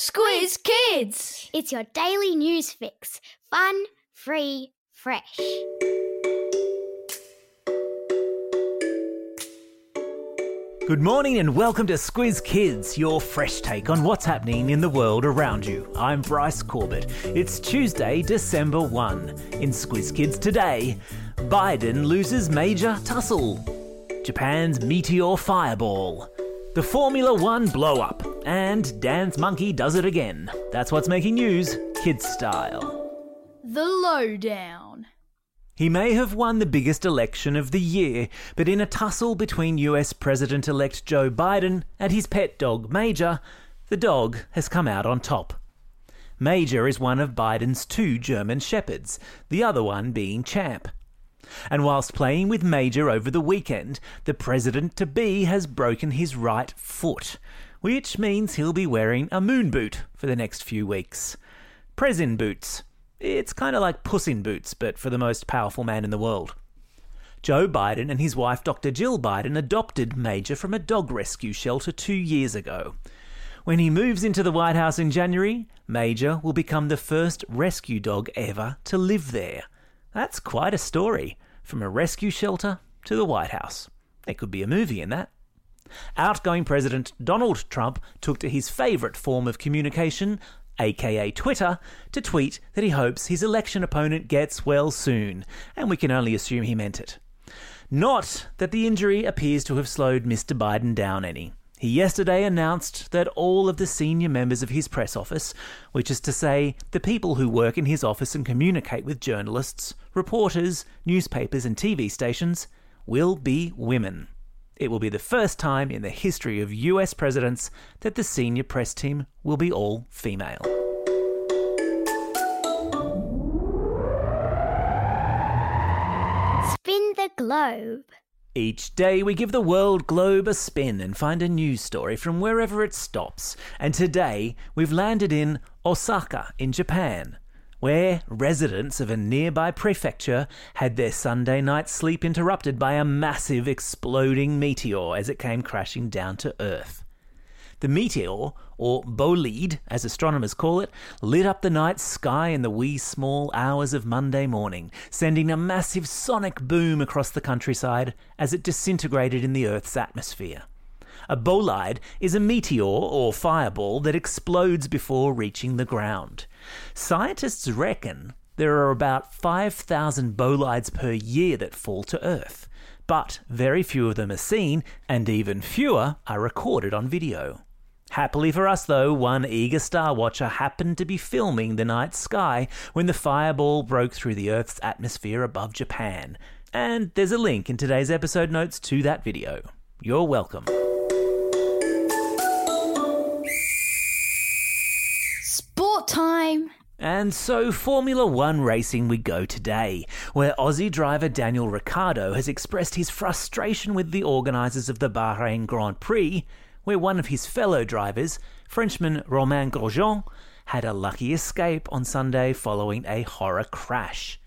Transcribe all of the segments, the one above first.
Squiz Kids! It's your daily news fix. Fun, free, fresh. Good morning and welcome to Squiz Kids, your fresh take on what's happening in the world around you. I'm Bryce Corbett. It's Tuesday, December 1. In Squiz Kids today, Biden loses major tussle. Japan's meteor fireball. The Formula One blow up. And Dance Monkey does it again. That's what's making news, kids style. The Lowdown. He may have won the biggest election of the year, but in a tussle between US President elect Joe Biden and his pet dog Major, the dog has come out on top. Major is one of Biden's two German shepherds, the other one being Champ. And whilst playing with Major over the weekend, the president to be has broken his right foot, which means he'll be wearing a moon boot for the next few weeks. Presin boots. It's kind of like Puss in Boots, but for the most powerful man in the world. Joe Biden and his wife, Dr. Jill Biden, adopted Major from a dog rescue shelter two years ago. When he moves into the White House in January, Major will become the first rescue dog ever to live there. That's quite a story. From a rescue shelter to the White House. There could be a movie in that. Outgoing President Donald Trump took to his favourite form of communication, aka Twitter, to tweet that he hopes his election opponent gets well soon, and we can only assume he meant it. Not that the injury appears to have slowed Mr. Biden down any. He yesterday announced that all of the senior members of his press office, which is to say, the people who work in his office and communicate with journalists, reporters, newspapers, and TV stations, will be women. It will be the first time in the history of US presidents that the senior press team will be all female. Spin the globe. Each day we give the world globe a spin and find a news story from wherever it stops. And today we've landed in Osaka in Japan, where residents of a nearby prefecture had their Sunday night sleep interrupted by a massive exploding meteor as it came crashing down to Earth. The meteor, or bolide as astronomers call it, lit up the night sky in the wee small hours of Monday morning, sending a massive sonic boom across the countryside as it disintegrated in the Earth's atmosphere. A bolide is a meteor or fireball that explodes before reaching the ground. Scientists reckon there are about 5,000 bolides per year that fall to Earth, but very few of them are seen, and even fewer are recorded on video. Happily for us, though, one eager star watcher happened to be filming the night sky when the fireball broke through the Earth's atmosphere above Japan. And there's a link in today's episode notes to that video. You're welcome. Time! And so, Formula One racing we go today, where Aussie driver Daniel Ricciardo has expressed his frustration with the organisers of the Bahrain Grand Prix, where one of his fellow drivers, Frenchman Romain Grosjean, had a lucky escape on Sunday following a horror crash.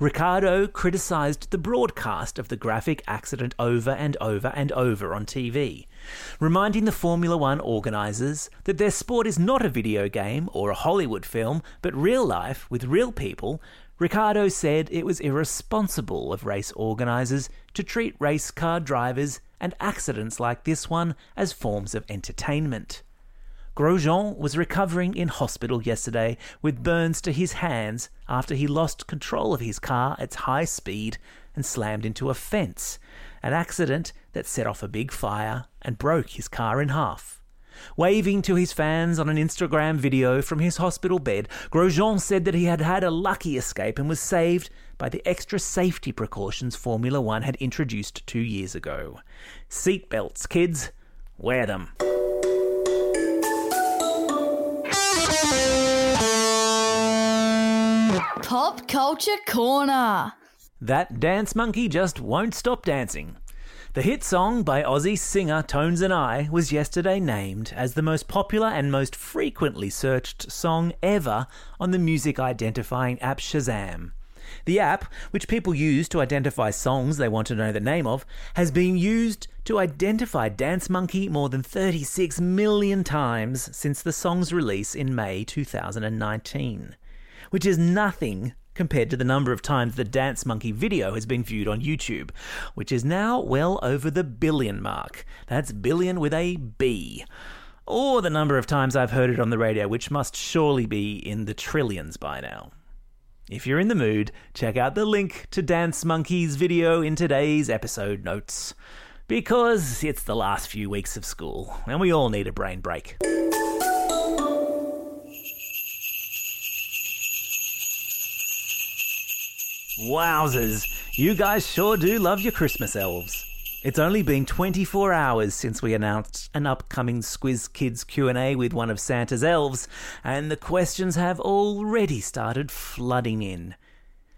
Ricciardo criticised the broadcast of the graphic accident over and over and over on TV, reminding the Formula One organisers that their sport is not a video game or a Hollywood film, but real life with real people. Ricciardo said it was irresponsible of race organisers to treat race car drivers and accidents like this one as forms of entertainment. Grosjean was recovering in hospital yesterday with burns to his hands after he lost control of his car at high speed and slammed into a fence, an accident that set off a big fire and broke his car in half. Waving to his fans on an Instagram video from his hospital bed, Grosjean said that he had had a lucky escape and was saved by the extra safety precautions Formula One had introduced two years ago. Seatbelts, kids, wear them. Pop Culture Corner! That dance monkey just won't stop dancing. The hit song by Aussie singer Tones and I was yesterday named as the most popular and most frequently searched song ever on the music identifying app Shazam. The app, which people use to identify songs they want to know the name of, has been used to identify Dance Monkey more than 36 million times since the song's release in May 2019, which is nothing compared to the number of times the Dance Monkey video has been viewed on YouTube, which is now well over the billion mark. That's billion with a B. Or the number of times I've heard it on the radio, which must surely be in the trillions by now. If you're in the mood, check out the link to Dance Monkey's video in today's episode notes. Because it's the last few weeks of school, and we all need a brain break. Wowzers, you guys sure do love your Christmas elves. It's only been 24 hours since we announced an upcoming Squiz Kids Q&A with one of Santa's elves, and the questions have already started flooding in.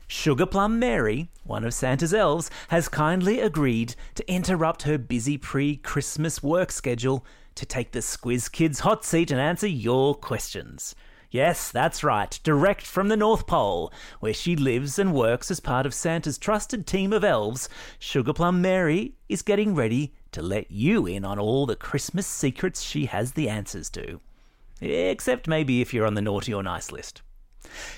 Sugar Plum Mary, one of Santa's elves, has kindly agreed to interrupt her busy pre-Christmas work schedule to take the Squiz Kids hot seat and answer your questions. Yes, that's right, direct from the North Pole, where she lives and works as part of Santa's trusted team of elves, Sugar Plum Mary is getting ready to let you in on all the Christmas secrets she has the answers to. Except maybe if you're on the naughty or nice list.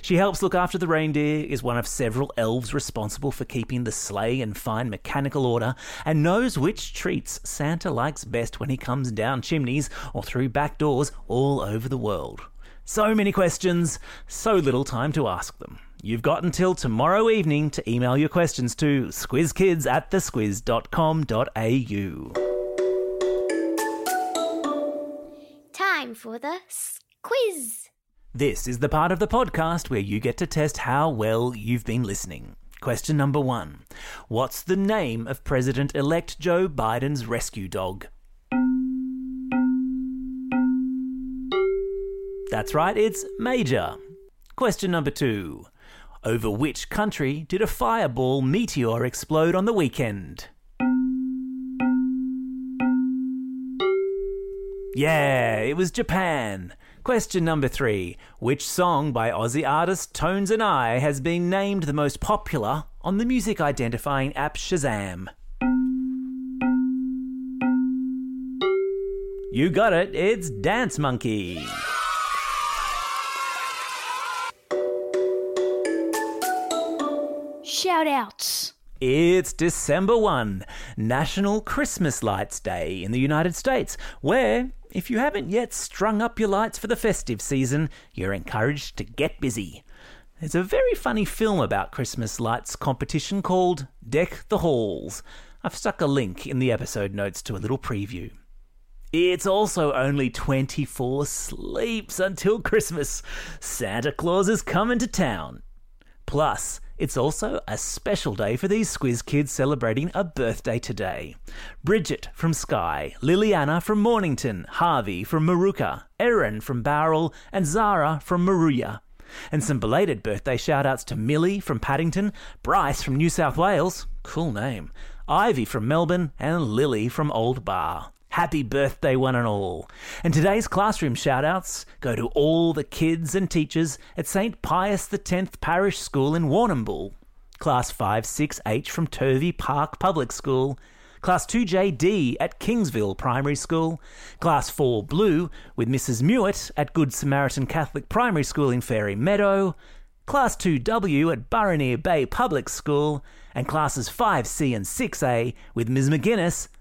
She helps look after the reindeer, is one of several elves responsible for keeping the sleigh in fine mechanical order, and knows which treats Santa likes best when he comes down chimneys or through back doors all over the world. So many questions, so little time to ask them. You've got until tomorrow evening to email your questions to squizkids at thesquiz.com.au. Time for the quiz. This is the part of the podcast where you get to test how well you've been listening. Question number one What's the name of President elect Joe Biden's rescue dog? That's right, it's Major. Question number two. Over which country did a fireball meteor explode on the weekend? Yeah, it was Japan. Question number three. Which song by Aussie artist Tones and I has been named the most popular on the music identifying app Shazam? You got it, it's Dance Monkey. Shout outs. It's December 1, National Christmas Lights Day in the United States, where, if you haven't yet strung up your lights for the festive season, you're encouraged to get busy. There's a very funny film about Christmas lights competition called Deck the Halls. I've stuck a link in the episode notes to a little preview. It's also only 24 sleeps until Christmas. Santa Claus is coming to town. Plus, it's also a special day for these Squiz kids celebrating a birthday today. Bridget from Skye, Liliana from Mornington, Harvey from Maruka, Erin from Bowral, and Zara from Moruya. And some belated birthday shout outs to Millie from Paddington, Bryce from New South Wales, cool name, Ivy from Melbourne, and Lily from Old Bar. Happy birthday, one and all. And today's classroom shout outs go to all the kids and teachers at St. Pius X Parish School in Warrnambool, Class 5-6H from Turvey Park Public School, Class 2JD at Kingsville Primary School, Class 4 Blue with Mrs. Mewett at Good Samaritan Catholic Primary School in Fairy Meadow, Class 2W at Burraneer Bay Public School, and Classes 5C and 6A with Ms. McGuinness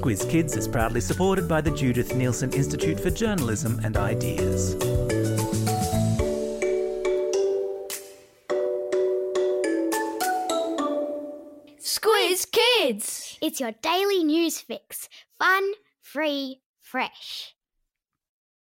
Squiz Kids is proudly supported by the Judith Neilson Institute for Journalism and Ideas. Squiz Kids. It's your daily news fix. Fun, free, fresh.